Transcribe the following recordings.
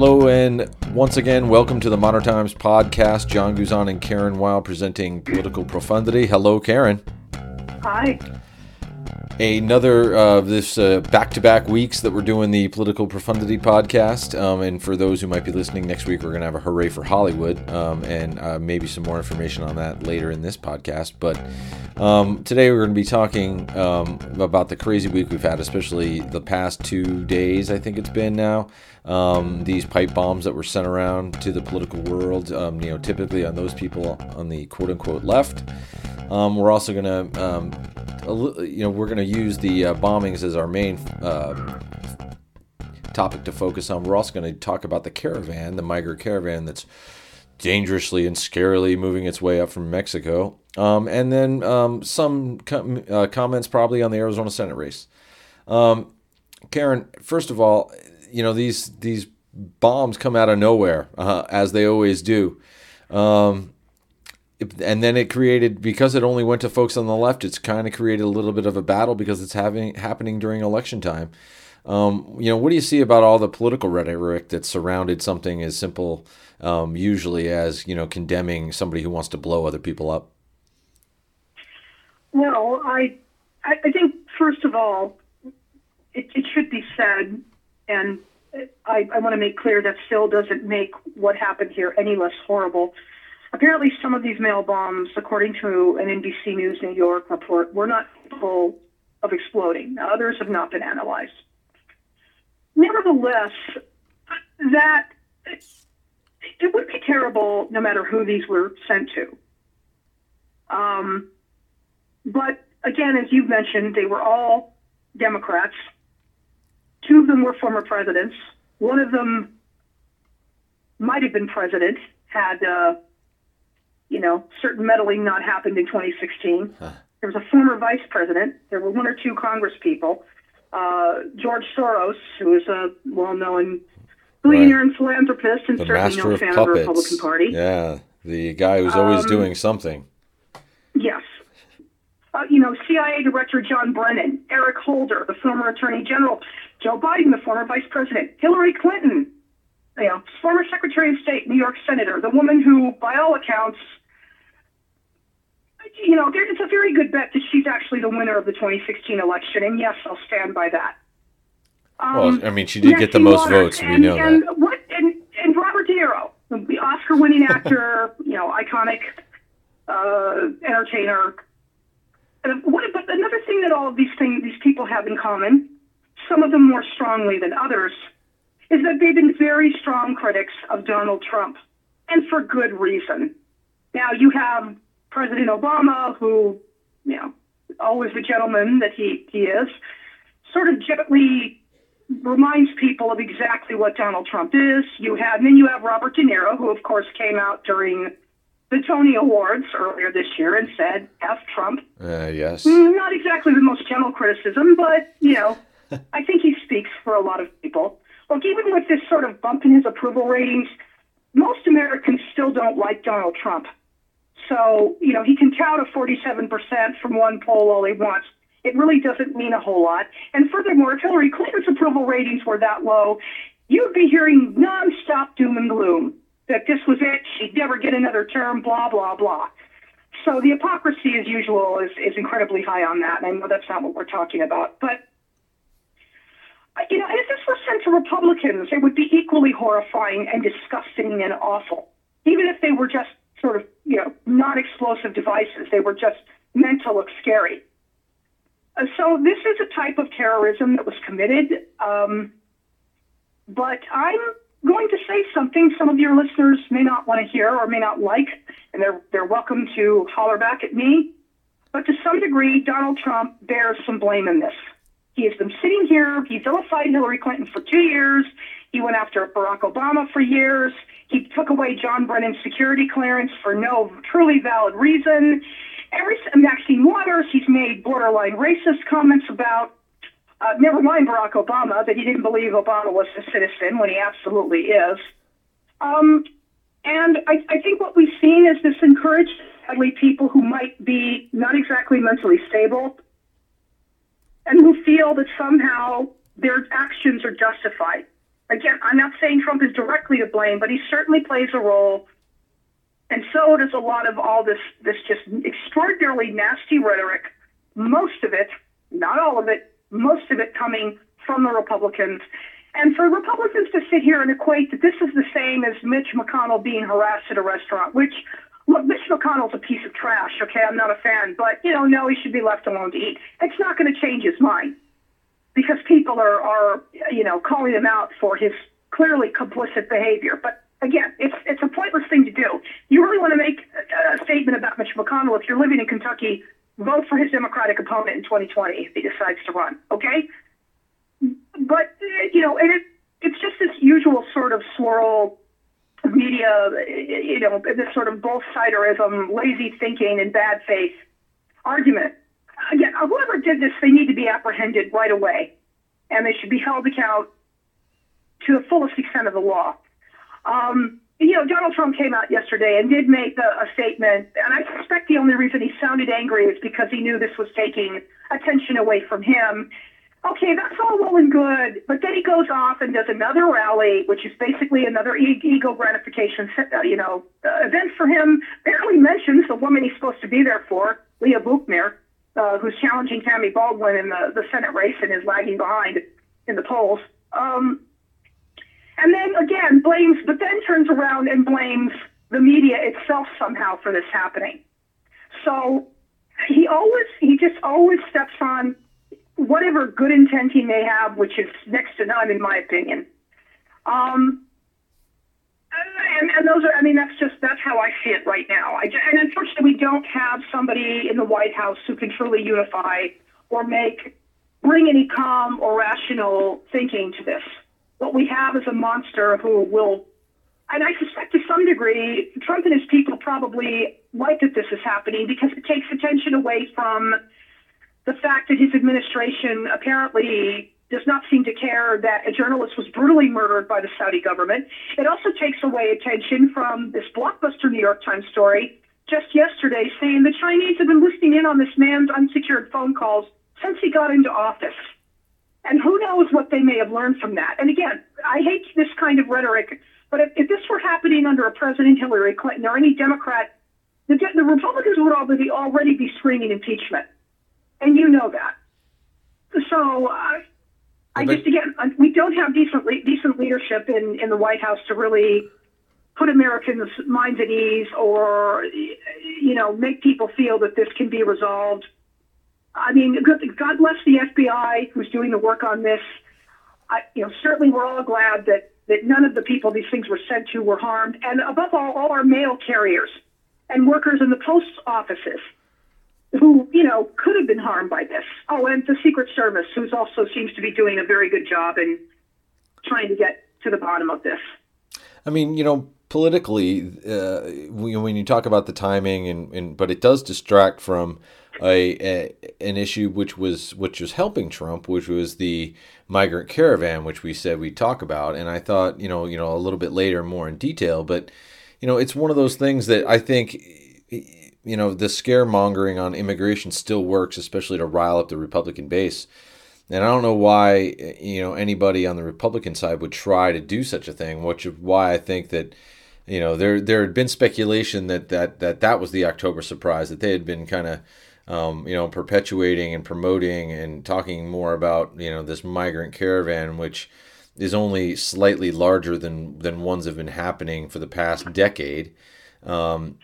Hello, and once again, welcome to the Modern Times podcast. John Guzan and Karen Weil presenting Political Profundity. Hello, Karen. Hi. Another uh, this back-to-back weeks that we're doing the Political Profundity podcast, um, and for those who might be listening next week, we're going to have a hooray for Hollywood, um, and uh, maybe some more information on that later in this podcast. But um, today we're going to be talking um, about the crazy week we've had, especially the past two days. I think it's been now um, these pipe bombs that were sent around to the political world, um, you know, typically on those people on the quote unquote left. We're also going to, you know, we're going to use the uh, bombings as our main um, topic to focus on. We're also going to talk about the caravan, the migrant caravan that's dangerously and scarily moving its way up from Mexico. Um, and then um, some com- uh, comments probably on the Arizona Senate race. Um, Karen, first of all, you know these these bombs come out of nowhere uh, as they always do. Um, and then it created because it only went to folks on the left. It's kind of created a little bit of a battle because it's having happening during election time. Um, you know, what do you see about all the political rhetoric that surrounded something as simple, um, usually as you know, condemning somebody who wants to blow other people up? Well, I, I think first of all, it, it should be said and I, I want to make clear that still doesn't make what happened here any less horrible. Apparently, some of these mail bombs, according to an NBC News New York report, were not capable of exploding. Now, others have not been analyzed. Nevertheless, that it would be terrible no matter who these were sent to. Um, but again, as you've mentioned, they were all Democrats Two of them were former presidents. One of them might have been president had, uh, you know, certain meddling not happened in 2016. Huh. There was a former vice president. There were one or two Congress people. Uh, George Soros, who is a well-known billionaire right. and philanthropist, and the certainly no fan puppets. of the Republican Party. Yeah, the guy who's always um, doing something. Yes. Uh, you know, CIA Director John Brennan, Eric Holder, the former Attorney General, Joe Biden, the former Vice President, Hillary Clinton, you know, former Secretary of State, New York Senator, the woman who, by all accounts, you know, it's a very good bet that she's actually the winner of the 2016 election, and yes, I'll stand by that. Um, well, I mean, she did get the most Waters, votes. And, we know and that. What, and, and Robert De Niro, the Oscar-winning actor, you know, iconic uh, entertainer. And what, but another thing that all of these things, these people have in common some of them more strongly than others, is that they've been very strong critics of Donald Trump, and for good reason. Now, you have President Obama, who, you know, always the gentleman that he, he is, sort of gently reminds people of exactly what Donald Trump is. You have, and then you have Robert De Niro, who, of course, came out during the Tony Awards earlier this year and said, F Trump. Uh, yes. Mm, not exactly the most gentle criticism, but, you know, I think he speaks for a lot of people. Look, even with this sort of bump in his approval ratings, most Americans still don't like Donald Trump. So, you know, he can tout a 47% from one poll all he wants. It really doesn't mean a whole lot. And furthermore, if Hillary Clinton's approval ratings were that low, you'd be hearing nonstop doom and gloom that this was it, she'd never get another term, blah, blah, blah. So the hypocrisy, as usual, is, is incredibly high on that. And I know that's not what we're talking about. But you know, if this were sent to Republicans, it would be equally horrifying and disgusting and awful. Even if they were just sort of, you know, non-explosive devices, they were just meant to look scary. Uh, so this is a type of terrorism that was committed. Um, but I'm going to say something some of your listeners may not want to hear or may not like, and they're they're welcome to holler back at me. But to some degree, Donald Trump bears some blame in this. He has been sitting here. He vilified Hillary Clinton for two years. He went after Barack Obama for years. He took away John Brennan's security clearance for no truly valid reason. Every Maxine Waters, he's made borderline racist comments about. Uh, never mind Barack Obama that he didn't believe Obama was a citizen when he absolutely is. Um, and I, I think what we've seen is this encouraged people who might be not exactly mentally stable and who feel that somehow their actions are justified. Again, I'm not saying Trump is directly to blame, but he certainly plays a role. And so does a lot of all this, this just extraordinarily nasty rhetoric, most of it, not all of it, most of it coming from the Republicans. And for Republicans to sit here and equate that this is the same as Mitch McConnell being harassed at a restaurant, which, look, Mitch McConnell's a piece of trash, okay? I'm not a fan, but, you know, no, he should be left alone to eat. It's not going to change his mind because people are, are, you know, calling him out for his clearly complicit behavior. But again, it's, it's a pointless thing to do. You really want to make a statement about Mitch McConnell if you're living in Kentucky, vote for his Democratic opponent in 2020 if he decides to run, okay? but you know, and it, it's just this usual sort of swirl of media, you know, this sort of both siderism, lazy thinking, and bad faith argument. Again, whoever did this, they need to be apprehended right away, and they should be held account to the fullest extent of the law. Um, you know, Donald Trump came out yesterday and did make a, a statement, and I suspect the only reason he sounded angry is because he knew this was taking attention away from him okay, that's all well and good, but then he goes off and does another rally, which is basically another ego gratification, uh, you know, uh, event for him. Barely mentions the woman he's supposed to be there for, Leah Vukmir, uh, who's challenging Tammy Baldwin in the, the Senate race and is lagging behind in the polls. Um, and then again blames, but then turns around and blames the media itself somehow for this happening. So he always, he just always steps on whatever good intent he may have, which is next to none, in my opinion. Um, and, and those are, I mean, that's just, that's how I see it right now. I, and unfortunately, we don't have somebody in the White House who can truly unify or make, bring any calm or rational thinking to this. What we have is a monster who will, and I suspect to some degree, Trump and his people probably like that this is happening because it takes attention away from the fact that his administration apparently does not seem to care that a journalist was brutally murdered by the Saudi government. It also takes away attention from this blockbuster New York Times story just yesterday saying the Chinese have been listening in on this man's unsecured phone calls since he got into office. And who knows what they may have learned from that. And again, I hate this kind of rhetoric, but if, if this were happening under a President Hillary Clinton or any Democrat, the, the Republicans would already already be screaming impeachment and you know that. So uh, I just again, uh, we don't have decent decent leadership in in the White House to really put Americans' minds at ease or you know make people feel that this can be resolved. I mean, God bless the FBI who's doing the work on this. I, you know, certainly we're all glad that that none of the people these things were sent to were harmed, and above all, all our mail carriers and workers in the post offices who, you know, could have been harmed by this. Oh, and the Secret Service, who's also seems to be doing a very good job in trying to get to the bottom of this. I mean, you know, politically, uh, when you talk about the timing, and, and but it does distract from a, a, an issue which was which was helping Trump, which was the migrant caravan, which we said we'd talk about. And I thought, you know, you know, a little bit later, more in detail, but you know, it's one of those things that I think you know, the scaremongering on immigration still works, especially to rile up the Republican base. And I don't know why, you know, anybody on the Republican side would try to do such a thing, which is why I think that, you know, there there had been speculation that that that, that was the October surprise, that they had been kind of, um, you know, perpetuating and promoting and talking more about, you know, this migrant caravan, which is only slightly larger than than ones have been happening for the past decade. Um,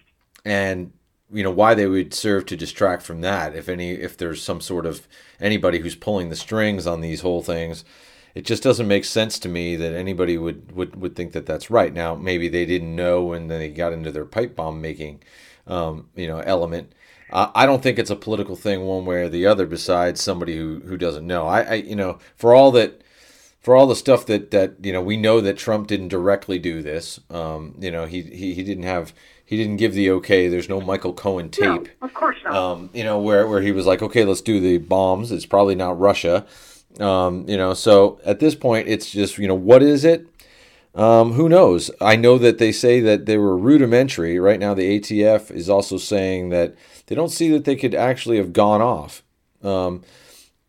and you know why they would serve to distract from that. If any if there's some sort of anybody who's pulling the strings on these whole things it just doesn't make sense to me that anybody would would, would think that that's right. Now maybe they didn't know when they got into their pipe bomb making um, you know element. I don't think it's a political thing one way or the other besides somebody who who doesn't know. I, I you know for all that for all the stuff that that you know we know that Trump didn't directly do this um, you know he, he he didn't have he didn't give the okay. There's no Michael Cohen tape. No, of course not. Um, you know where where he was like, okay, let's do the bombs. It's probably not Russia. Um, you know, so at this point, it's just you know what is it? Um, who knows? I know that they say that they were rudimentary. Right now, the ATF is also saying that they don't see that they could actually have gone off. Um,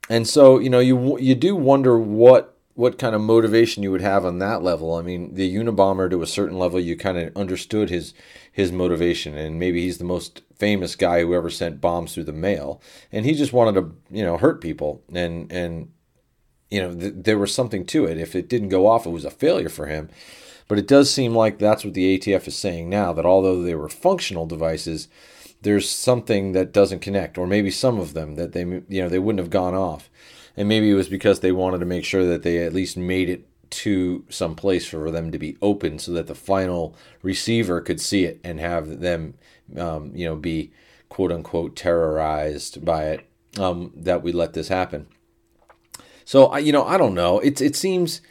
and so you know you you do wonder what what kind of motivation you would have on that level. I mean, the Unabomber to a certain level, you kind of understood his his motivation, and maybe he's the most famous guy who ever sent bombs through the mail, and he just wanted to you know hurt people, and and you know th- there was something to it. If it didn't go off, it was a failure for him. But it does seem like that's what the ATF is saying now that although they were functional devices, there's something that doesn't connect, or maybe some of them that they you know they wouldn't have gone off and maybe it was because they wanted to make sure that they at least made it to some place for them to be open so that the final receiver could see it and have them um, you know be quote unquote terrorized by it um, that we let this happen. So I you know i don't know. It, it seems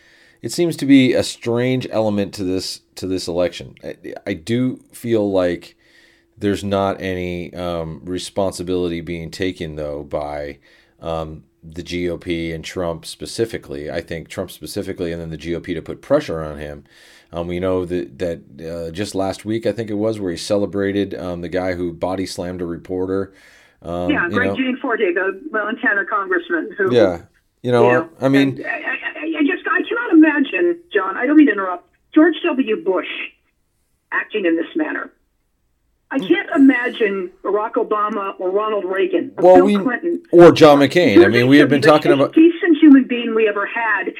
it seems to be a strange element to this to this election. I, I do feel like there's not any um, responsibility being taken though by um, the GOP and Trump specifically. I think Trump specifically, and then the GOP to put pressure on him. Um, we know that that uh, just last week, I think it was, where he celebrated um, the guy who body slammed a reporter. Um, yeah, Greg Gianforte, the Montana congressman. Who, yeah, you know, you know I mean, I, I, I just I cannot imagine, John. I don't mean to interrupt. George W. Bush acting in this manner. I can't imagine Barack Obama or Ronald Reagan or well, Bill we, Clinton or John McCain. I mean, we have been talking about the decent human being we ever had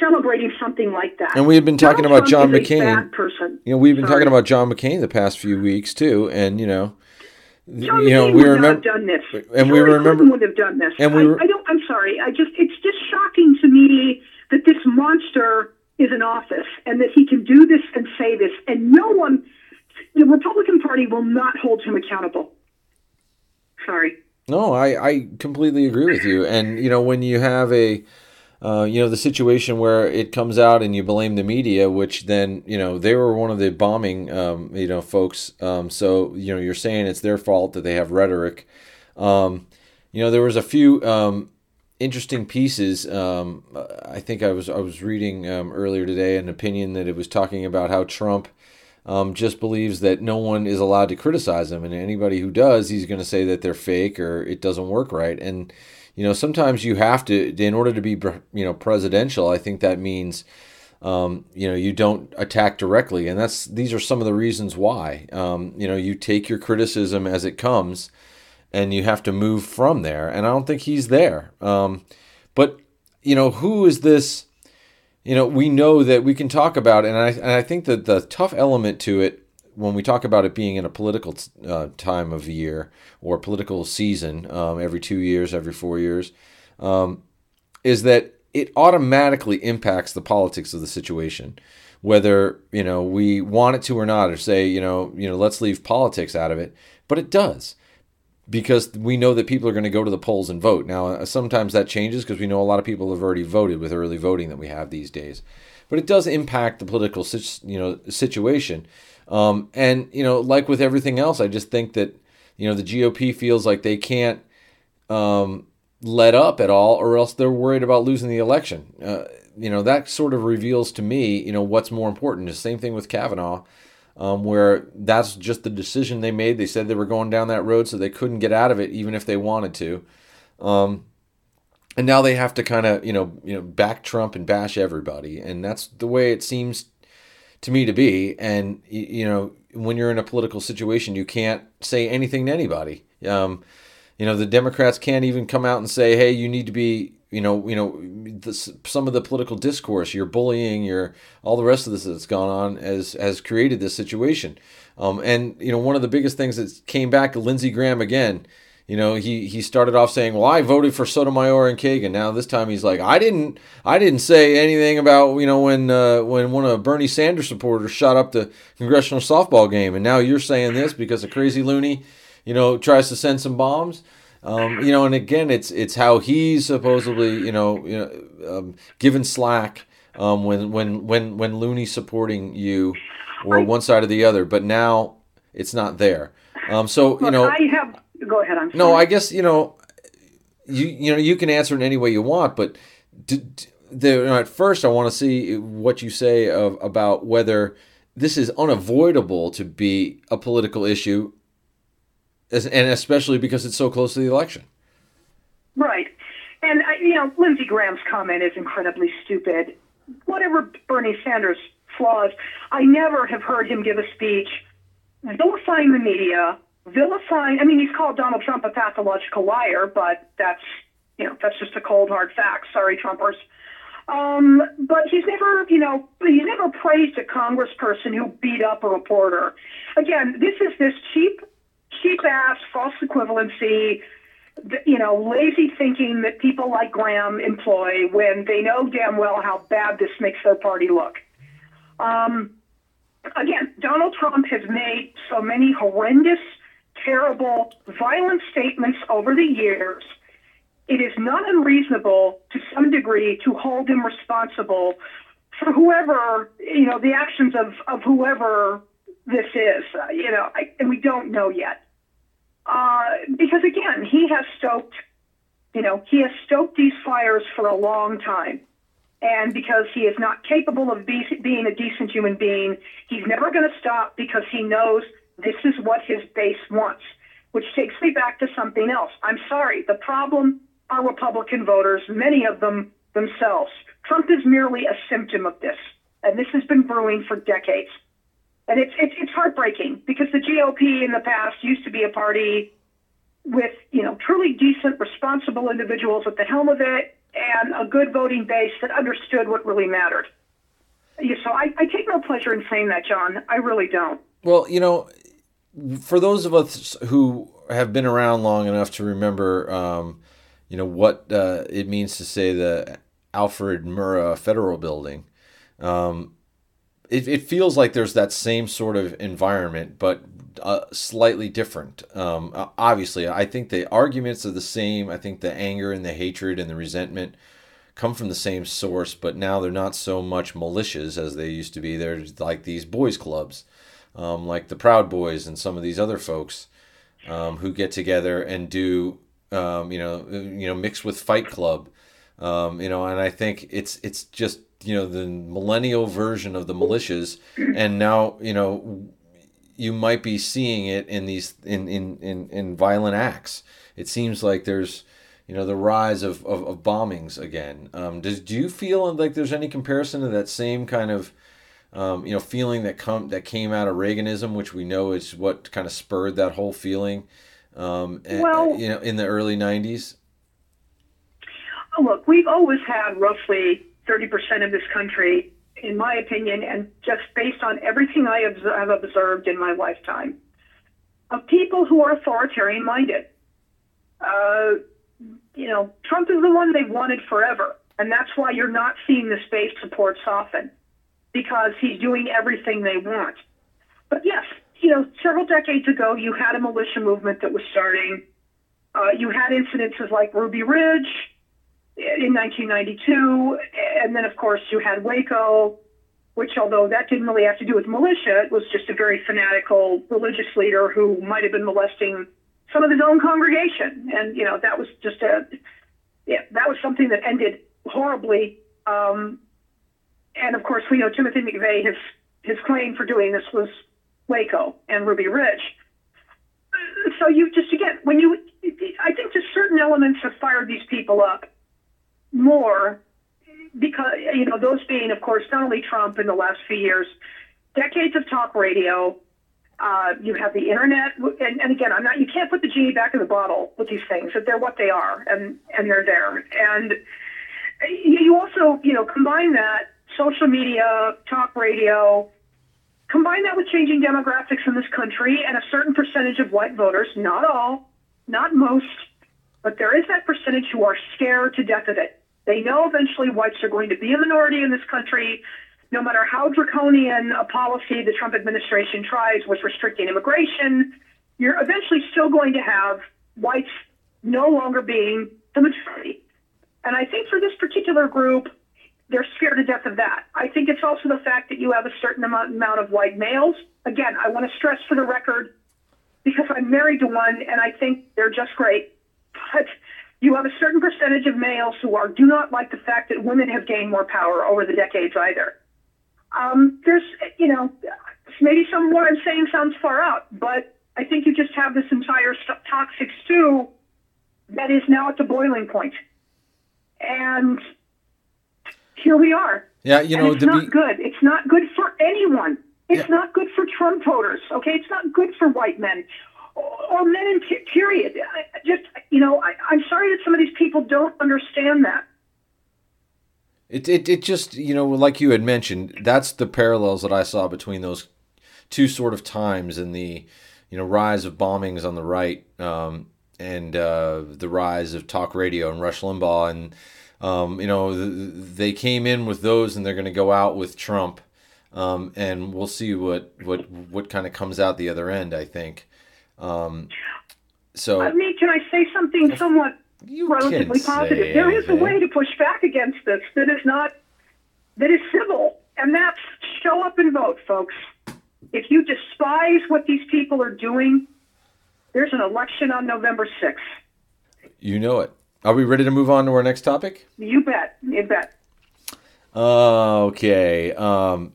celebrating something like that. And we have been talking Donald about Trump John McCain. person. You know, we've been Sorry. talking about John McCain the past few weeks too, and you know, John you know, McCain we remember, done this. and Hillary we remember, would have done this. and we, I, I don't. I'm sorry. I just. It's just shocking to me that this monster is in office and that he can do this and say this, and no one the Republican Party will not hold him accountable. Sorry. No, I, I completely agree with you. And, you know, when you have a, uh, you know, the situation where it comes out and you blame the media, which then, you know, they were one of the bombing, um, you know, folks. Um, so, you know, you're saying it's their fault that they have rhetoric. Um, you know, there was a few um, interesting pieces. Um, I think I was I was reading um, earlier today an opinion that it was talking about how Trump – um, just believes that no one is allowed to criticize him, and anybody who does, he's going to say that they're fake or it doesn't work right. And you know, sometimes you have to, in order to be, you know, presidential. I think that means, um, you know, you don't attack directly, and that's these are some of the reasons why. Um, you know, you take your criticism as it comes, and you have to move from there. And I don't think he's there. Um, but you know, who is this? You know, we know that we can talk about, and I, and I think that the tough element to it when we talk about it being in a political uh, time of year or political season, um, every two years, every four years, um, is that it automatically impacts the politics of the situation, whether you know we want it to or not, or say you know you know let's leave politics out of it, but it does because we know that people are going to go to the polls and vote. Now, uh, sometimes that changes because we know a lot of people have already voted with early voting that we have these days. But it does impact the political you know situation. Um, and you know, like with everything else, I just think that you know the GOP feels like they can't um, let up at all, or else they're worried about losing the election. Uh, you know, that sort of reveals to me, you know, what's more important. The same thing with Kavanaugh um, where that's just the decision they made. They said they were going down that road, so they couldn't get out of it, even if they wanted to. Um, and now they have to kind of, you know, you know, back Trump and bash everybody, and that's the way it seems to me to be. And you know, when you're in a political situation, you can't say anything to anybody. Um, you know, the Democrats can't even come out and say, "Hey, you need to be you know, you know, this, some of the political discourse, your bullying, your all the rest of this that's gone on has has created this situation. Um, and you know, one of the biggest things that came back, Lindsey Graham again. You know, he he started off saying, "Well, I voted for Sotomayor and Kagan." Now this time he's like, "I didn't, I didn't say anything about you know when uh, when one of Bernie Sanders supporters shot up the congressional softball game, and now you're saying this because a crazy loony, you know, tries to send some bombs." Um, you know, and again, it's it's how he's supposedly, you know, you know, um, given slack um, when when when when Looney's supporting you, or one side or the other. But now it's not there. Um, so you know, I have. Go ahead. I'm. No, I guess you know, you you know, you can answer in any way you want, but. the, you know, at first, I want to see what you say of about whether this is unavoidable to be a political issue and especially because it's so close to the election. Right. And, you know, Lindsey Graham's comment is incredibly stupid. Whatever Bernie Sanders' flaws, I never have heard him give a speech vilifying the media, vilifying, I mean, he's called Donald Trump a pathological liar, but that's, you know, that's just a cold hard fact. Sorry, Trumpers. Um, but he's never, you know, he's never praised a congressperson who beat up a reporter. Again, this is this cheap, cheap ass false equivalency, you know, lazy thinking that people like Graham employ when they know damn well how bad this makes their party look. Um, again, Donald Trump has made so many horrendous, terrible, violent statements over the years it is not unreasonable to some degree to hold him responsible for whoever, you know, the actions of, of whoever this is, uh, you know, I, and we don't know yet. Uh, because again, he has stoked, you know, he has stoked these fires for a long time. And because he is not capable of be, being a decent human being, he's never going to stop because he knows this is what his base wants. Which takes me back to something else. I'm sorry, the problem are Republican voters, many of them themselves. Trump is merely a symptom of this, and this has been brewing for decades. And it's, it's, it's heartbreaking because the GOP in the past used to be a party with, you know, truly decent, responsible individuals at the helm of it and a good voting base that understood what really mattered. So I, I take no pleasure in saying that, John. I really don't. Well, you know, for those of us who have been around long enough to remember um, you know what uh, it means to say the Alfred Murrah Federal Building. Um, it, it feels like there's that same sort of environment, but uh, slightly different. Um, obviously, I think the arguments are the same. I think the anger and the hatred and the resentment come from the same source, but now they're not so much militias as they used to be. They're like these boys' clubs, um, like the Proud Boys and some of these other folks um, who get together and do um, you know, you know, mixed with Fight Club, um, you know, and I think it's it's just you know the millennial version of the militias, and now you know you might be seeing it in these in in in, in violent acts. It seems like there's you know the rise of, of, of bombings again. Um, does do you feel like there's any comparison to that same kind of um, you know feeling that come that came out of Reaganism, which we know is what kind of spurred that whole feeling? um, well, you know, in the early 90s? Look, we've always had roughly 30% of this country, in my opinion, and just based on everything I have observed in my lifetime, of people who are authoritarian minded. Uh, you know, Trump is the one they've wanted forever. And that's why you're not seeing the base support soften, because he's doing everything they want. But yes, you know, several decades ago, you had a militia movement that was starting. Uh, you had incidences like Ruby Ridge in 1992, and then, of course, you had Waco, which, although that didn't really have to do with militia, it was just a very fanatical religious leader who might have been molesting some of his own congregation, and you know that was just a yeah, that was something that ended horribly. Um, and of course, we know Timothy McVeigh his his claim for doing this was Waco and Ruby Ridge. So you just again, when you, I think just certain elements have fired these people up more because you know those being, of course, not only Trump in the last few years, decades of talk radio. Uh, you have the internet, and, and again, I'm not. You can't put the genie back in the bottle with these things. That they're what they are, and and they're there. And you also, you know, combine that social media, talk radio, Combine that with changing demographics in this country and a certain percentage of white voters, not all, not most, but there is that percentage who are scared to death of it. They know eventually whites are going to be a minority in this country, no matter how draconian a policy the Trump administration tries with restricting immigration. You're eventually still going to have whites no longer being the majority. And I think for this particular group, they're scared to death of that. I think it's also the fact that you have a certain amount, of white males. Again, I want to stress for the record, because I'm married to one and I think they're just great. But you have a certain percentage of males who are do not like the fact that women have gained more power over the decades either. Um, there's, you know, maybe some of what I'm saying sounds far out, but I think you just have this entire toxic stew that is now at the boiling point. And here we are. Yeah, you And know, it's not be, good. It's not good for anyone. It's Yeah. not good for Trump voters. Okay, it's not good for white men or, or men in period. Just you know, I, I'm sorry that some of these people don't understand that. It, it, it just, you know, like you had mentioned, that's the parallels that I saw between those two sort of times and the, you know, rise of bombings on the right um, and uh, the rise of talk radio and Rush Limbaugh. And, um, you know, th- they came in with those and they're going to go out with Trump. Um, and we'll see what, what, what kind of comes out the other end, I think. Um, so I mean, can I say something somewhat you relatively positive? There is a way to push back against this that is not that is civil, and that's show up and vote, folks. If you despise what these people are doing, there's an election on November 6th. You know it. Are we ready to move on to our next topic? You bet. You bet. Okay. Um,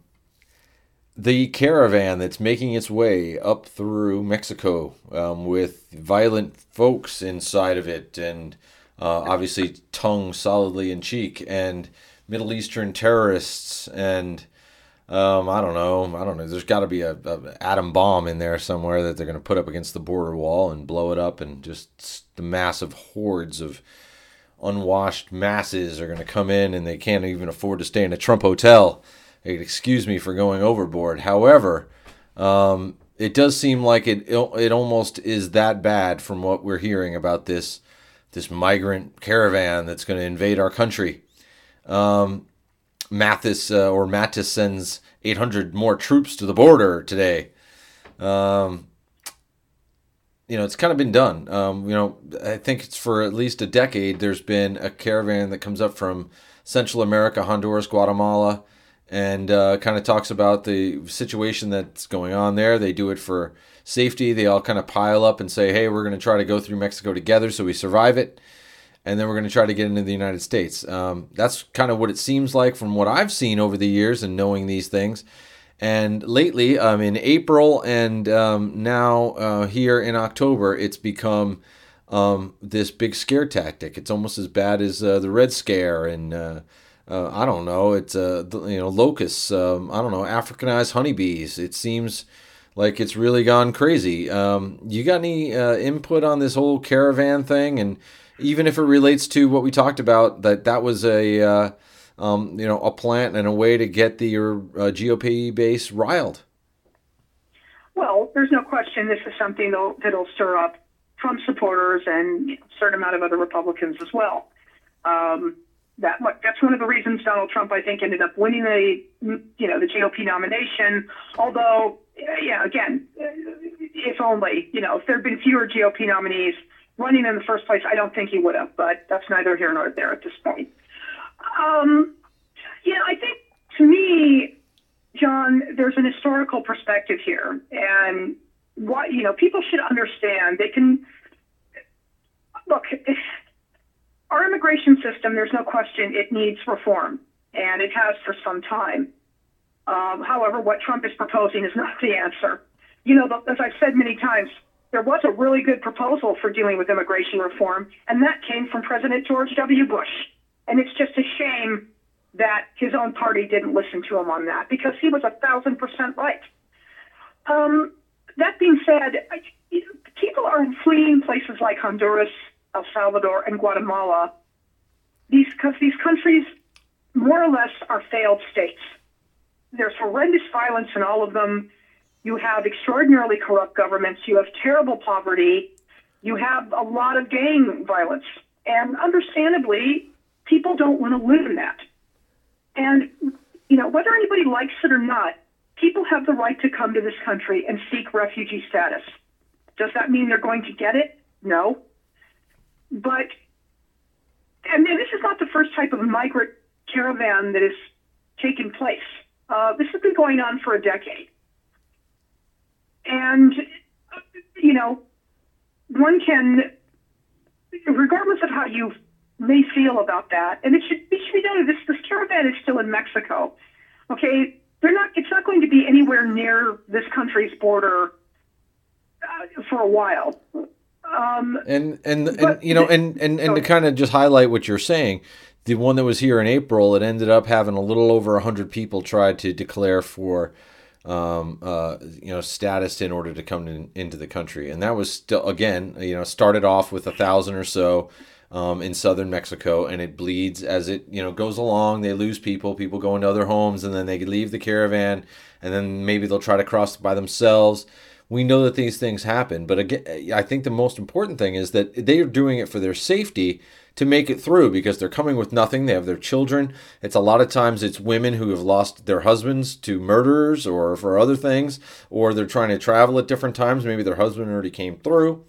the caravan that's making its way up through Mexico um, with violent folks inside of it, and uh, obviously tongue solidly in cheek, and Middle Eastern terrorists, and um, I don't know, I don't know. There's got to be a, a atom bomb in there somewhere that they're going to put up against the border wall and blow it up, and just the massive hordes of unwashed masses are going to come in and they can't even afford to stay in a Trump hotel. Excuse me for going overboard. However, um, it does seem like it it almost is that bad from what we're hearing about this this migrant caravan that's going to invade our country. Um, Mathis uh, or Mattis sends 800 more troops to the border today. Um, you know, it's kind of been done. Um, you know, I think it's for at least a decade. There's been a caravan that comes up from Central America, Honduras, Guatemala, and uh, kind of talks about the situation that's going on there. They do it for safety. They all kind of pile up and say, "Hey, we're going to try to go through Mexico together so we survive it." and then we're going to try to get into the United States. Um, that's kind of what it seems like from what I've seen over the years and knowing these things. And lately, um, in April and um, now uh, here in October, it's become um, this big scare tactic. It's almost as bad as uh, the Red Scare and uh, I don't know. It's uh, you know locusts. Um, I don't know Africanized honeybees. It seems like it's really gone crazy. Um, you got any uh, input on this whole caravan thing? And even if it relates to what we talked about, that that was a uh, um, you know a plant and a way to get the uh, GOP base riled. Well, there's no question this is something that'll, that'll stir up Trump supporters and a certain amount of other Republicans as well. Um, that that's one of the reasons Donald Trump, I think, ended up winning the you know the GOP nomination. Although, yeah, again, if only you know if there had been fewer GOP nominees running in the first place, I don't think he would have. But that's neither here nor there at this point. Um, yeah, I think to me, John, there's an historical perspective here, and what you know, people should understand. They can look. Our immigration system, there's no question, it needs reform, and it has for some time. Um, however, what Trump is proposing is not the answer. You know, as I've said many times, there was a really good proposal for dealing with immigration reform, and that came from President George W. Bush. And it's just a shame that his own party didn't listen to him on that because he was a thousand percent right. Um, that being said, I, people are fleeing places like Honduras, El Salvador, and Guatemala. These these countries more or less are failed states. There's horrendous violence in all of them. You have extraordinarily corrupt governments. You have terrible poverty. You have a lot of gang violence. And understandably, people don't want to live in that. And, you know, whether anybody likes it or not, people have the right to come to this country and seek refugee status. Does that mean they're going to get it? No. But, and this is not the first type of migrant caravan that has taken place. Uh, this has been going on for a decade. And, you know, one can, regardless of how you may feel about that, and it should, it should be noted this, this caravan is still in Mexico. Okay, they're not. It's not going to be anywhere near this country's border uh, for a while. Um, And and, and But you know and and, and to kind of just highlight what you're saying, the one that was here in April, it ended up having a little over hundred people try to declare for um, uh, you know, status in order to come in, into the country. And that was still, again, you know, started off with a thousand or so um, in southern Mexico, and it bleeds as it, you know, goes along. They lose people, people go into other homes, and then they leave the caravan, and then maybe they'll try to cross by themselves. We know that these things happen, but again, I think the most important thing is that they are doing it for their safety to make it through because they're coming with nothing. They have their children. It's a lot of times it's women who have lost their husbands to murderers or for other things, or they're trying to travel at different times. Maybe their husband already came through.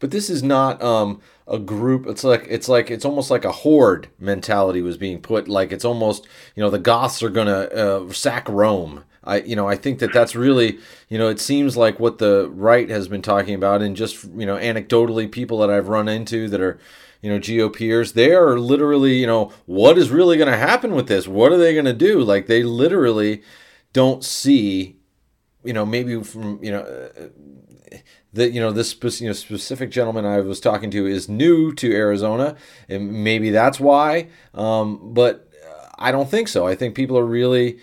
But this is not um, a group. It's like it's like it's almost like a horde mentality was being put. Like it's almost you know the Goths are gonna uh, sack Rome. I you know I think that that's really you know it seems like what the right has been talking about, and just you know anecdotally people that I've run into that are you know, GOPers, they are literally, you know, what is really going to happen with this? What are they going to do? Like they literally don't see, you know, maybe from, you know, uh, the, you know, this you know, specific gentleman I was talking to is new to Arizona, and maybe that's why. Um, but I don't think so. I think people are really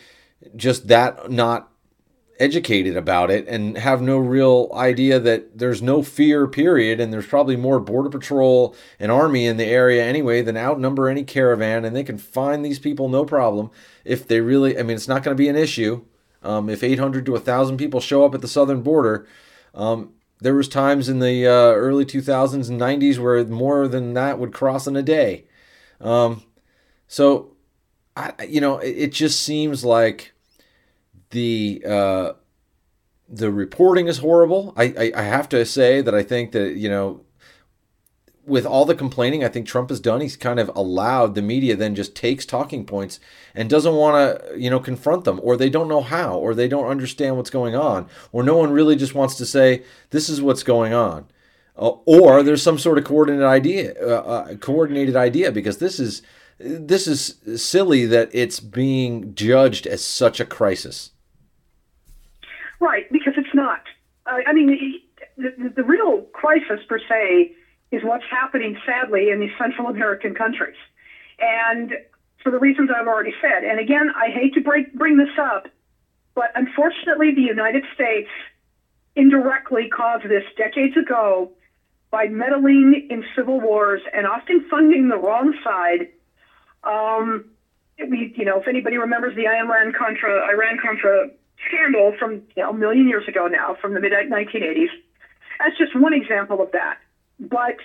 just that not educated about it and have no real idea that there's no fear period and there's probably more border patrol and army in the area anyway than outnumber any caravan and they can find these people no problem if they really i mean it's not going to be an issue. Um, if 800 to 1000 people show up at the southern border um, there was times in the uh, early 2000s and 90s where more than that would cross in a day. Um, so I, you know it, it just seems like the uh, the reporting is horrible. I, I, I have to say that I think that you know with all the complaining I think Trump has done, he's kind of allowed the media then just takes talking points and doesn't want to, you know, confront them, or they don't know how, or they don't understand what's going on, or no one really just wants to say this is what's going on, uh, or there's some sort of coordinated idea, uh, uh, coordinated idea, because this is this is silly that it's being judged as such a crisis. Right, because it's not. Uh, I mean, the, the, real crisis per se is what's happening, sadly, in these Central American countries. And for the reasons I've already said. And again, I hate to break, bring this up, but unfortunately, the United States indirectly caused this decades ago by meddling in civil wars and often funding the wrong side. Um, we, you know, if anybody remembers the Iran Contra, Iran Contra scandal from you know, a million years ago now, from the mid 1980s. That's just one example of that. But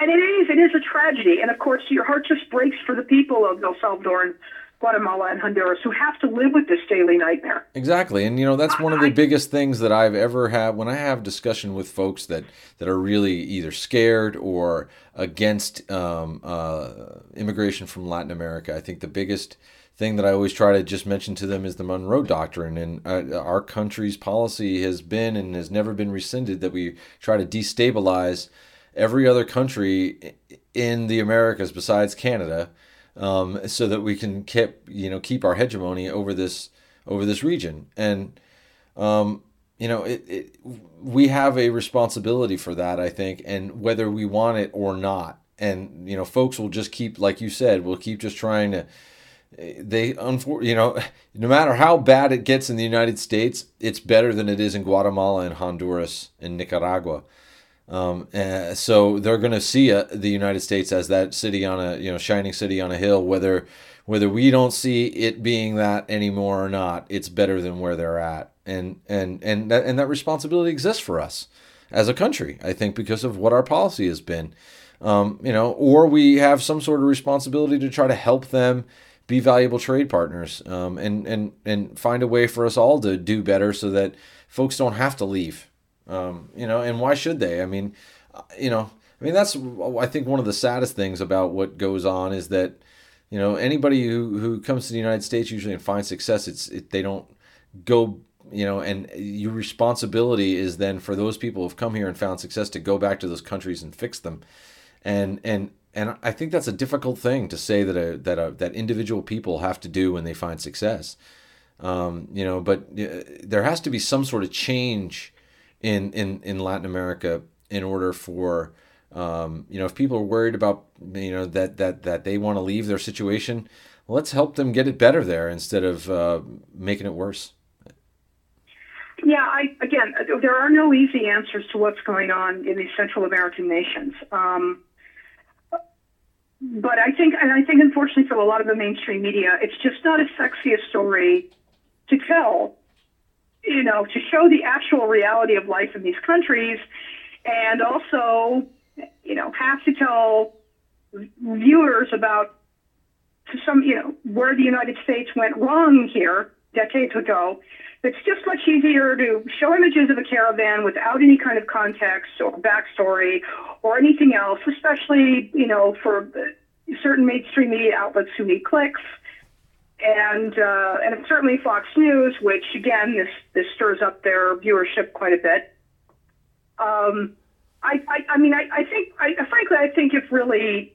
and it is it is a tragedy, and of course your heart just breaks for the people of El Salvador and Guatemala and Honduras who have to live with this daily nightmare. Exactly. And you know, that's one of the biggest things that I've ever had when I have discussion with folks that that are really either scared or against um, uh, immigration from Latin America. I think the biggest thing that I always try to just mention to them is the Monroe Doctrine. And uh, our country's policy has been and has never been rescinded that we try to destabilize every other country in the Americas besides Canada, um, so that we can keep you know keep our hegemony over this over this region. And um, you know it, it we have a responsibility for that, I think, and whether we want it or not. And you know, folks will just keep, like you said, will keep just trying to they you know no matter how bad it gets in the United States, it's better than it is in Guatemala and Honduras and Nicaragua. Um, uh, so they're going to see uh, the United States as that city on a you know shining city on a hill. Whether whether we don't see it being that anymore or not, it's better than where they're at, and and and that, and that responsibility exists for us as a country. I think because of what our policy has been, um, you know, or we have some sort of responsibility to try to help them be valuable trade partners um, and and and find a way for us all to do better so that folks don't have to leave. Um, you know and why should they? I mean uh, you know i mean that's i think one of the saddest things about what goes on is that you know anybody who, who comes to the united states usually and finds success. It's it, they don't go you know and your responsibility is then for those people who've come here and found success to go back to those countries and fix them. And and and I think that's a difficult thing to say that a, that a, that individual people have to do when they find success. Um, you know, but uh, there has to be some sort of change in in in Latin America in order for Um, you know, if people are worried about you know that that that they want to leave their situation, let's help them get it better there instead of uh, making it worse. Yeah, I again, there are no easy answers to what's going on in these Central American nations. Um, but I think, and I think, unfortunately, for a lot of the mainstream media, it's just not as sexy a story to tell. You know, to show the actual reality of life in these countries, and also, you know, have to tell viewers about to some, you know, where the United States went wrong here decades ago it's just much easier to show images of a caravan without any kind of context or backstory or anything else, especially, you know, for certain mainstream media outlets who need clicks. And uh, and certainly Fox News, which again this this stirs up their viewership quite a bit. Um, I, I I mean I, I think I frankly I think if really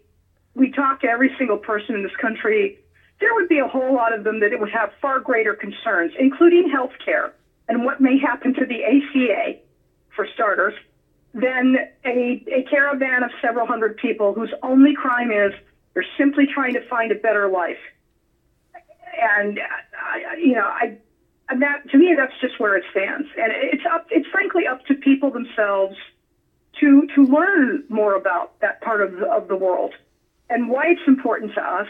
we talk to every single person in this country there would be a whole lot of them that it would have far greater concerns, including health care and what may happen to the ACA, for starters, than a, a caravan of several hundred people whose only crime is they're simply trying to find a better life. And, uh, you know, I, and that to me, that's just where it stands. And it's up, it's frankly up to people themselves to, to learn more about that part of of the world and why it's important to us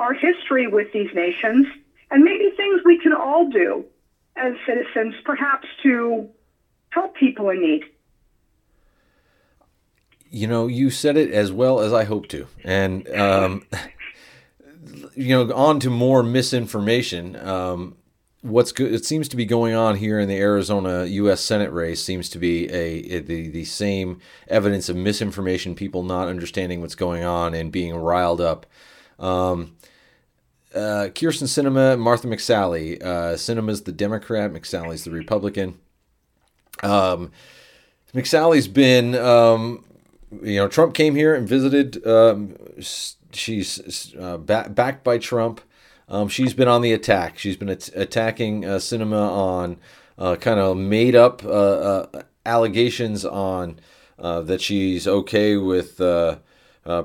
our history with these nations, and maybe things we can all do as citizens, perhaps to help people in need. You know, you said it as well as I hope to. And, um, you know, on to more misinformation. Um, what's good, it seems to be going on here in the Arizona U.S. Senate race seems to be a, a, the the same evidence of misinformation, people not understanding what's going on and being riled up. Um, uh, Kyrsten Sinema, Martha McSally. Uh, Sinema's the Democrat, McSally's the Republican. Um, McSally's been, um, you know, Trump came here and visited. Um, she's uh, back, backed by Trump. Um, she's been on the attack. She's been at- attacking uh, Sinema on uh, kind of made up uh, uh, allegations on uh, that she's okay with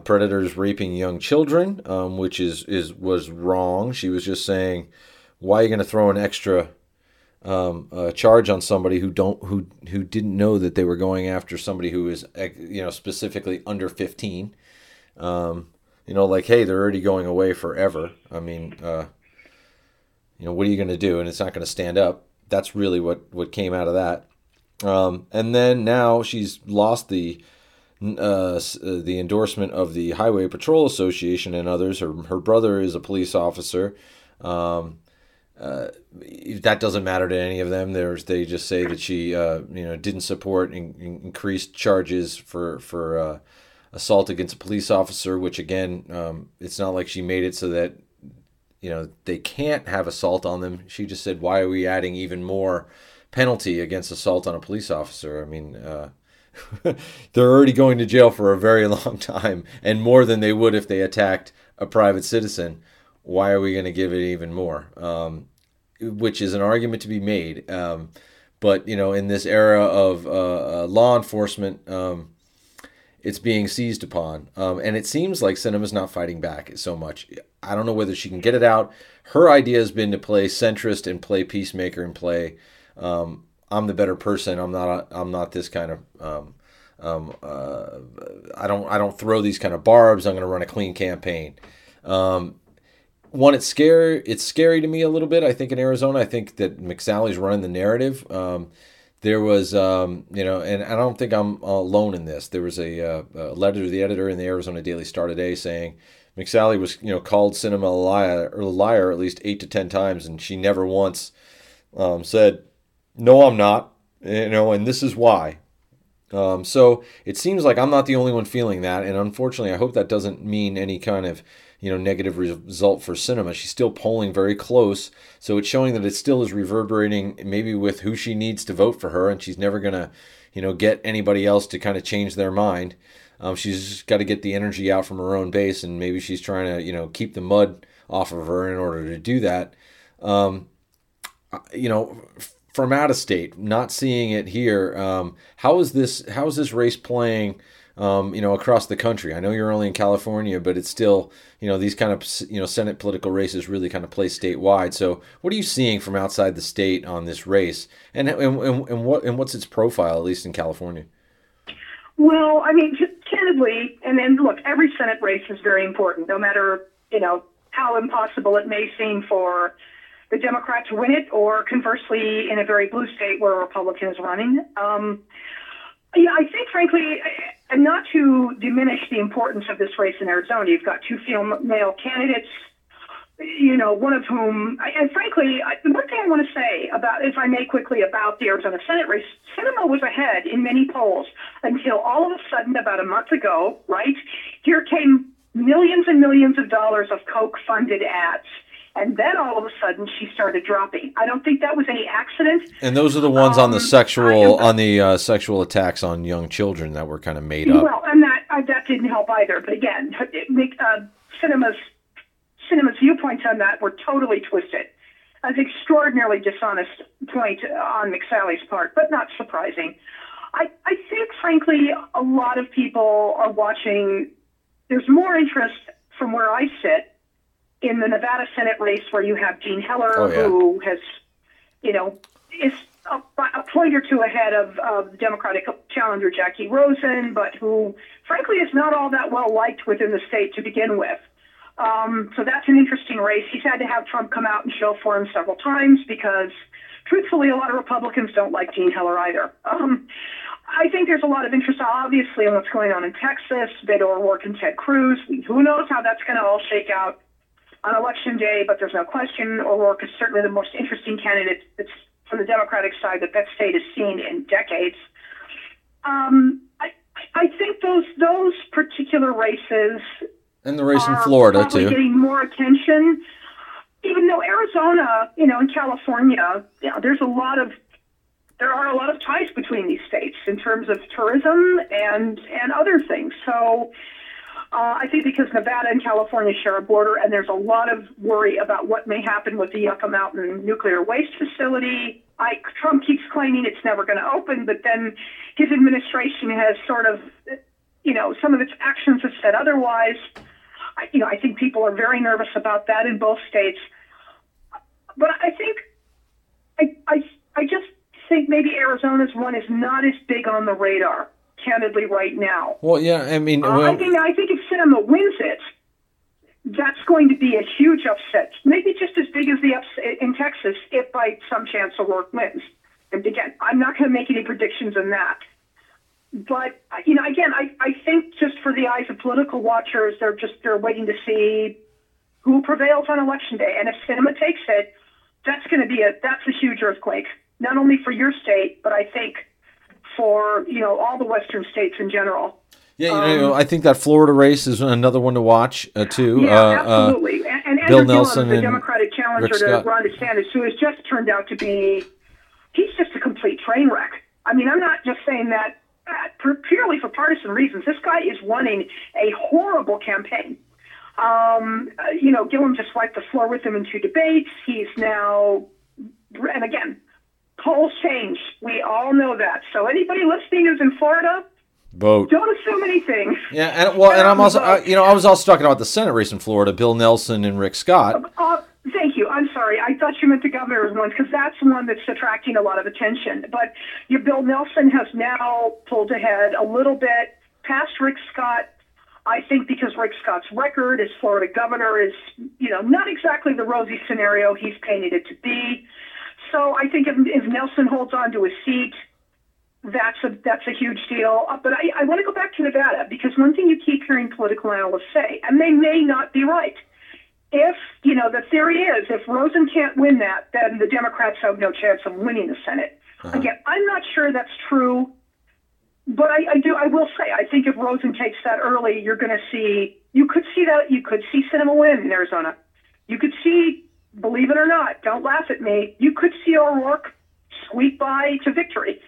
predators raping young children, um, which is is was wrong. She was just saying, why are you going to throw an extra um, uh, charge on somebody who don't who who didn't know that they were going after somebody who is you know specifically under fifteen. Um, you know, like hey, they're already going away forever. I mean, uh, you know, what are you going to do? And it's not going to stand up. That's really what what came out of that. Um, and then now she's lost the uh, uh, the endorsement of the Highway Patrol Association and others. Her, her brother is a police officer. Um, uh, that doesn't matter to any of them. There's they just say that she uh, you know didn't support in, in increased charges for for uh, assault against a police officer, which again um, it's not like she made it so that you know they can't have assault on them. She just said, why are we adding even more penalty against assault on a police officer? I mean. Uh, they're already going to jail for a very long time and more than they would if they attacked a private citizen. Why are we going to give it even more? Um, which is an argument to be made. Um, but you know, in this era of uh, uh, law enforcement, um, it's being seized upon, um, and it seems like Sinema's not fighting back so much. I don't know whether she can get it out. Her idea has been to play centrist and play peacemaker and play um, I'm the better person. I'm not. I'm not this kind of. Um, uh, I don't. I don't throw these kind of barbs. I'm going to run a clean campaign. Um, one, it's scary. It's scary to me a little bit. I think in Arizona, I think that McSally's running the narrative. Um, there was, um, you know, and I don't think I'm alone in this. There was a, uh, a letter to the editor in the Arizona Daily Star today saying McSally was, you know, called Sinema a liar, a liar at least eight to ten times, and she never once um, said no, I'm not. You know, and this is why. Um, so it seems like I'm not the only one feeling that, and unfortunately, I hope that doesn't mean any kind of you know negative result for Sinema She's still polling very close, so it's showing that it still is reverberating, maybe with who she needs to vote for her, and she's never gonna you know get anybody else to kind of change their mind. Um, she's got to get the energy out from her own base, and maybe she's trying to you know keep the mud off of her in order to do that. Um, you know, from out of state, not seeing it here. Um, how is this? How is this race playing um, you know, across the country. I know you're only in California, but it's still, you know, these kind of, you know, Senate political races really kind of play statewide. So, what are you seeing from outside the state on this race, and and, and, and what and what's its profile, at least in California? Well, I mean, candidly, and then look, every Senate race is very important, no matter you know how impossible it may seem for the Democrat to win it, or conversely, in a very blue state where a Republican is running. Um, yeah, I think, frankly, and not to diminish the importance of this race in Arizona, you've got two female candidates, you know, one of whom, and frankly, the one thing I want to say about, if I may quickly, about the Arizona Senate race, Sinema was ahead in many polls until all of a sudden, about a month ago, right, here came millions and millions of dollars of Koch funded ads and then all of a sudden she started dropping. I don't think that was any accident. And those are the ones um, on the um, sexual on the uh, sexual attacks on young children that were kind of made up. Well, and that uh, that didn't help either. But again, it, uh, Sinema's Sinema's viewpoints on that were totally twisted. An extraordinarily dishonest point on McSally's part, but not surprising. I, I think, frankly, a lot of people are watching. There's more interest from where I sit in the Nevada Senate race where you have Dean Heller, oh, yeah. who has, you know, is a, a point or two ahead of, of the Democratic challenger Jackie Rosen, but who, frankly, is not all that well liked within the state to begin with. Um, so that's an interesting race. He's had to have Trump come out and show for him several times because, truthfully, a lot of Republicans don't like Dean Heller either. Um, I think there's a lot of interest, obviously, in what's going on in Texas, Beto O'Rourke and Ted Cruz. Who knows how that's going to all shake out on election day, but there's no question O'Rourke is certainly the most interesting candidate that's from the Democratic side that that state has seen in decades. Um, I, I think those those particular races and the race in Florida too getting more attention. Even though Arizona, you know, and California, you know, there's a lot of there are a lot of ties between these states in terms of tourism and and other things. So uh, I think because Nevada and California share a border, and there's a lot of worry about what may happen with the Yucca Mountain nuclear waste facility. I, Trump keeps claiming it's never going to open, but then his administration has sort of, you know, some of its actions have said otherwise. I, you know, I think people are very nervous about that in both states. But I think, I, I, I just think maybe Arizona's one is not as big on the radar candidly right now. Well, yeah, I mean, well, uh, I think I think if Sinema wins it, that's going to be a huge upset. Maybe just as big as the upset in Texas if by some chance O'Rourke wins. And again, I'm not going to make any predictions on that. But you know, again, I, I think just for the eyes of political watchers, they're just they're waiting to see who prevails on election day. And if Sinema takes it, that's going to be a that's a huge earthquake, not only for your state, but I think for you know all the western states in general. Yeah, you know, um, I think that Florida race is another one to watch uh, too. Yeah, uh, absolutely. Uh, and, and Bill Andrew Nelson, Gillum, the Democratic challenger to Ron DeSantis, who has just turned out to be, he's just a complete train wreck. I mean, I'm not just saying that uh, purely for partisan reasons. This guy is running a horrible campaign. Um, uh, you know, Gillum just wiped the floor with him in two debates. He's now, and again, polls change. We all know that. So anybody listening who's in Florida, vote. Don't assume anything. Yeah, and well, and I'm also, uh, you know, I was also talking about the Senate race in Florida, Bill Nelson and Rick Scott. Uh, uh, thank you. I'm sorry. I thought you meant the governor's one because that's one that's attracting a lot of attention. But your Bill Nelson has now pulled ahead a little bit past Rick Scott. I think because Rick Scott's record as Florida governor is, you know, not exactly the rosy scenario he's painted it to be. So I think if, if Nelson holds on to a seat, that's a that's a huge deal. Uh, but I, I want to go back to Nevada because one thing you keep hearing political analysts say, and they may not be right. If you know the theory is if Rosen can't win that, then the Democrats have no chance of winning the Senate. Uh-huh. Again, I'm not sure that's true, but I, I do. I will say I think if Rosen takes that early, you're going to see. You could see that. You could see Sinema win in Arizona. You could see believe it or not, don't laugh at me, you could see O'Rourke sweep by to victory.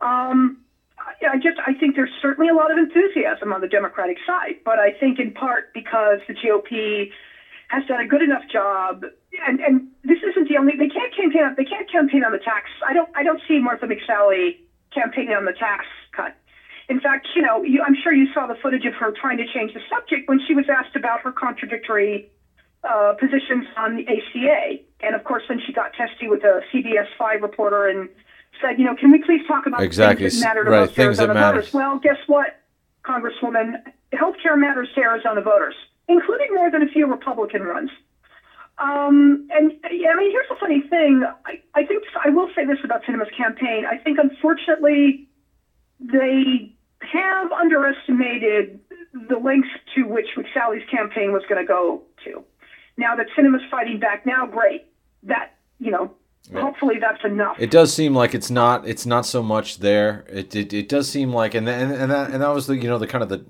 Um, I just I think there's certainly a lot of enthusiasm on the Democratic side, but I think in part because the GOP has done a good enough job, and and this isn't the only they can't campaign on they can't campaign on the tax. I don't I don't see Martha McSally campaigning on the tax cut. In fact, you know, you, I'm sure you saw the footage of her trying to change the subject when she was asked about her contradictory uh, positions on the ACA. And of course, then she got testy with a CBS 5 reporter and said, you know, can we please talk about exactly. things that matter to right. things Arizona that matter. voters? Well, guess what, Congresswoman? Healthcare matters to Arizona voters, including more than a few Republican ones. Um, and yeah, I mean, here's the funny thing. I, I think I will say this about Sinema's campaign. I think, unfortunately, they have underestimated the lengths to which Sally's campaign was going to go to. Now that Sinema's fighting back now, great. That you know, yeah. hopefully that's enough. It does seem like it's not. It's not so much there. It it, it does seem like, and and and that and that was the you know the kind of the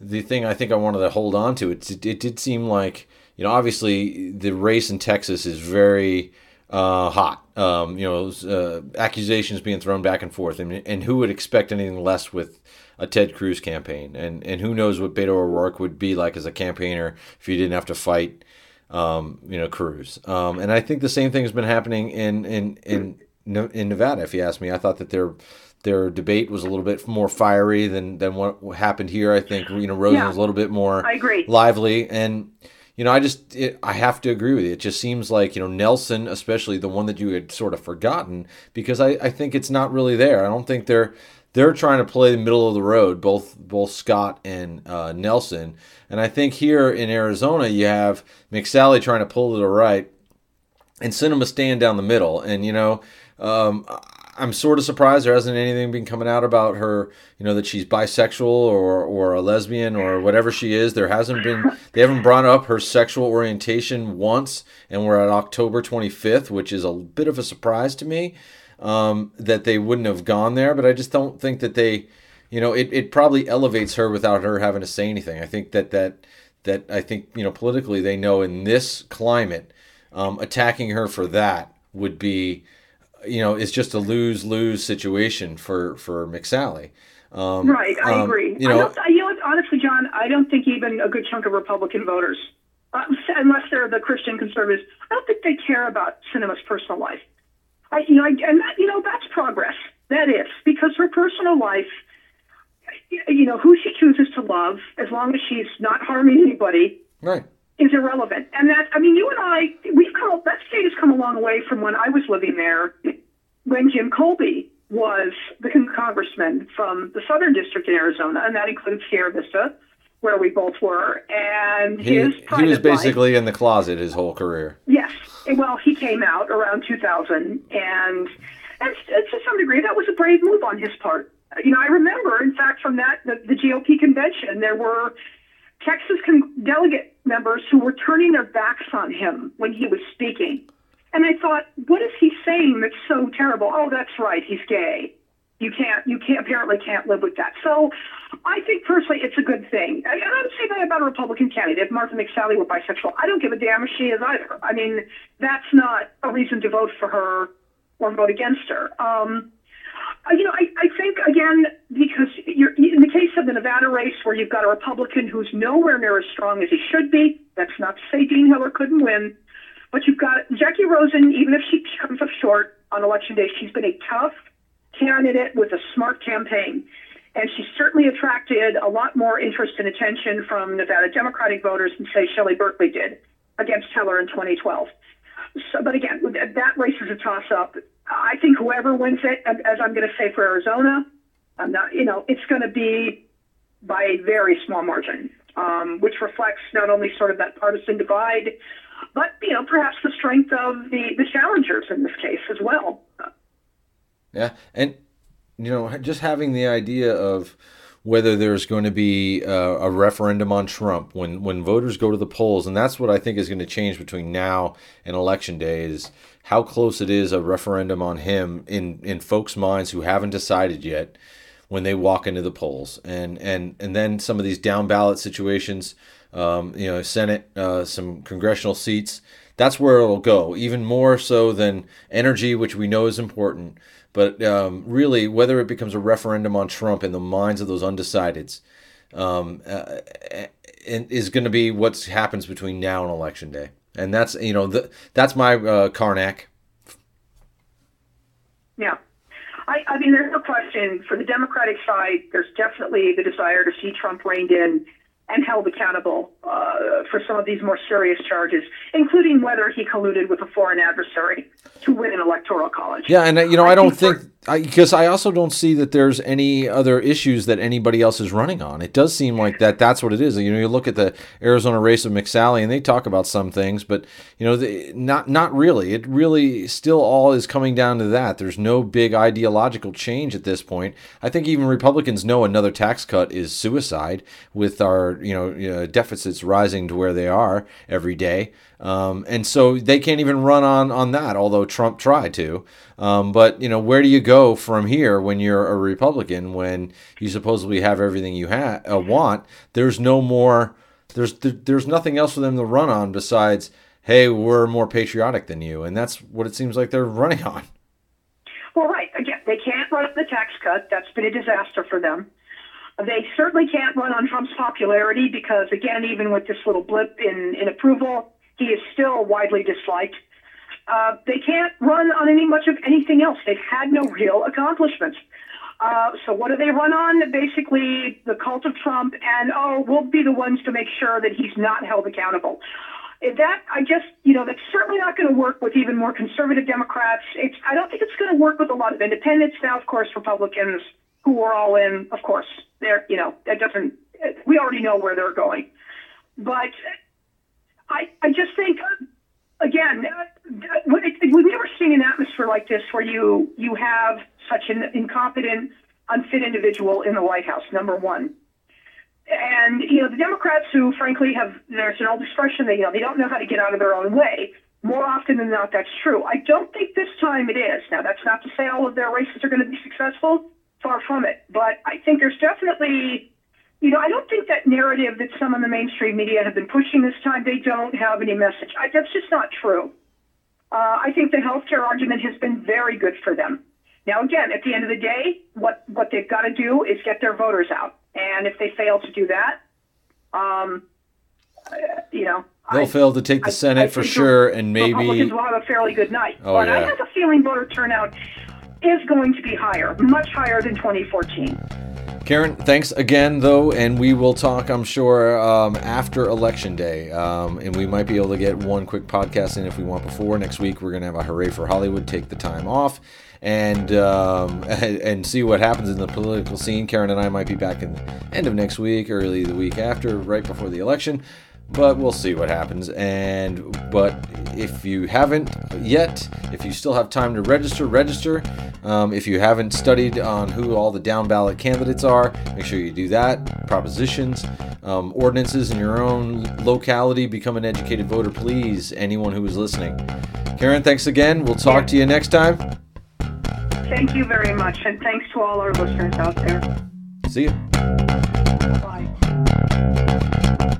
the thing I think I wanted to hold on to. It it, it did seem like you know obviously the race in Texas is very uh, hot. Um, you know, uh, accusations being thrown back and forth, and and who would expect anything less with a Ted Cruz campaign? And and who knows what Beto O'Rourke would be like as a campaigner if he didn't have to fight, um, you know, Cruz. Um, and I think the same thing has been happening in in in in Nevada. If you ask me, I thought that their their debate was a little bit more fiery than than what happened here. I think you know Rosen yeah, was a little bit more I agree. lively and you know, I just it, I have to agree with you. It just seems like you know Nelson, especially the one that you had sort of forgotten, because I, I think it's not really there. I don't think they're they're trying to play the middle of the road, both both Scott and uh, Nelson. And I think here in Arizona, you have McSally trying to pull to the right, and Sinema stand down the middle. And you know, um, I'm sort of surprised there hasn't anything been coming out about her, you know, that she's bisexual or or a lesbian or whatever she is. There hasn't been they haven't brought up her sexual orientation once, and we're at October 25th, which is a bit of a surprise to me um, that they wouldn't have gone there. But I just don't think that they, you know, it, it probably elevates her without her having to say anything. I think that that that I think you know politically they know in this climate, um, attacking her for that would be you know, it's just a lose lose situation for for McSally. Um, right, I um, agree. You know, I you know, honestly, John, I don't think even a good chunk of Republican voters, uh, unless they're the Christian conservatives, I don't think they care about Sinema's personal life. I, you know, I, and that, you know, that's progress. That is because her personal life, you know, who she chooses to love, as long as she's not harming anybody, right, is irrelevant. And that, I mean, you and I, we've come, that state has come a long way from when I was living there, when Jim Kolbe was the congressman from the Southern District in Arizona, and that includes Sierra Vista, where we both were. And he, his he was basically life, in the closet his whole career. Yes. Well, he came out around 2000, and, and to some degree, that was a brave move on his part. You know, I remember, in fact, from that the, the GOP convention, there were Texas con- delegate members who were turning their backs on him when he was speaking. And I thought, what is he saying that's so terrible? Oh, that's right, he's gay. You can't, you can't, apparently can't live with that. So I think personally it's a good thing. I, I don't say that about a Republican candidate. If Martha McSally were bisexual, I don't give a damn if she is either. I mean, that's not a reason to vote for her or vote against her. Um, you know, I, I think again because you're in the case of the Nevada race where you've got a Republican who's nowhere near as strong as he should be. That's not to say Dean Heller couldn't win, but you've got Jackie Rosen. Even if she comes up short on election day, she's been a tough candidate with a smart campaign, and she certainly attracted a lot more interest and attention from Nevada Democratic voters than say Shelley Berkley did against Heller in 2012. So, but again, that race is a toss-up. I think whoever wins it, as I'm going to say for Arizona, I'm not, you know, it's going to be by a very small margin, um, which reflects not only sort of that partisan divide, but you know, perhaps the strength of the the challengers in this case as well. Yeah, and you know, just having the idea of whether there's going to be a, a, referendum on Trump when when voters go to the polls, and that's what I think is going to change between now and election day is how close it is a referendum on him in in folks' minds who haven't decided yet when they walk into the polls, and and and then some of these down ballot situations, um, you know, Senate, uh, some congressional seats. That's where it'll go, even more so than energy, which we know is important. But um, really, whether it becomes a referendum on Trump in the minds of those undecideds um, uh, is going to be what happens between now and election day. And that's you know the, that's my uh, Carnac. Yeah. I, I mean, there's no question for the Democratic side. There's definitely the desire to see Trump reined in and held accountable uh, for some of these more serious charges, including whether he colluded with a foreign adversary to win an electoral college. Yeah, and uh, you know, I, I don't think because I, I, also don't see that there's any other issues that anybody else is running on. It does seem like that that's what it is. You know, you look at the Arizona race of McSally, and they talk about some things, but you know, not not really. It really still all is coming down to that. There's no big ideological change at this point. I think even Republicans know another tax cut is suicide with our you know, you know deficits rising to where they are every day. Um, and so they can't even run on on that, although Trump tried to. Um, but you know, where do you go from here when you're a Republican when you supposedly have everything you ha- uh, want? There's no more. There's there's nothing else for them to run on besides, hey, we're more patriotic than you, and that's what it seems like they're running on. Well, right. Again, they can't run on the tax cut. That's been a disaster for them. They certainly can't run on Trump's popularity because, again, even with this little blip in, in approval, he is still widely disliked. Uh, they can't run on any much of anything else. They've had no real accomplishments. Uh, so what do they run on? Basically, the cult of Trump, and oh, we'll be the ones to make sure that he's not held accountable. That I just, you know, that's certainly not going to work with even more conservative Democrats. It's I don't think it's going to work with a lot of independents. Now, of course, Republicans who are all in, of course, they're, you know, that doesn't. We already know where they're going, but I, I just think, again, uh, we've never seen an atmosphere like this where you you have such an incompetent, unfit individual in the White House. Number one, and you know the Democrats who, frankly, have there's an old expression that you know they don't know how to get out of their own way. More often than not, that's true. I don't think this time it is. Now, that's not to say all of their races are going to be successful. Far from it. But I think there's definitely you know, I don't think that narrative that some in the mainstream media have been pushing this time, they don't have any message. I, that's just not true. Uh, I think the healthcare argument has been very good for them. Now, again, at the end of the day, what, what they've got to do is get their voters out. And if they fail to do that, um, uh, you know, they'll I, fail to take the I, Senate I for sure, and maybe Republicans will have a fairly good night. Oh, but yeah. I have a feeling voter turnout is going to be higher, much higher than 2014. Karen, thanks again, though, and we will talk, I'm sure, um, after Election Day. Um, and we might be able to get one quick podcast in if we want before. Next week, we're going to have a Hooray for Hollywood, take the time off, and, um, and see what happens in the political scene. Karen and I might be back in the end of next week, early the week after, right before the election but we'll see what happens. And but if you haven't yet, if you still have time to register, register. Um, if you haven't studied on who all the down ballot candidates are, make sure you do that. Propositions, um, ordinances in your own locality. Become an educated voter, please. Anyone who is listening. Karen, thanks again. We'll talk to you next time. Thank you very much, and thanks to all our listeners out there. See you. Bye.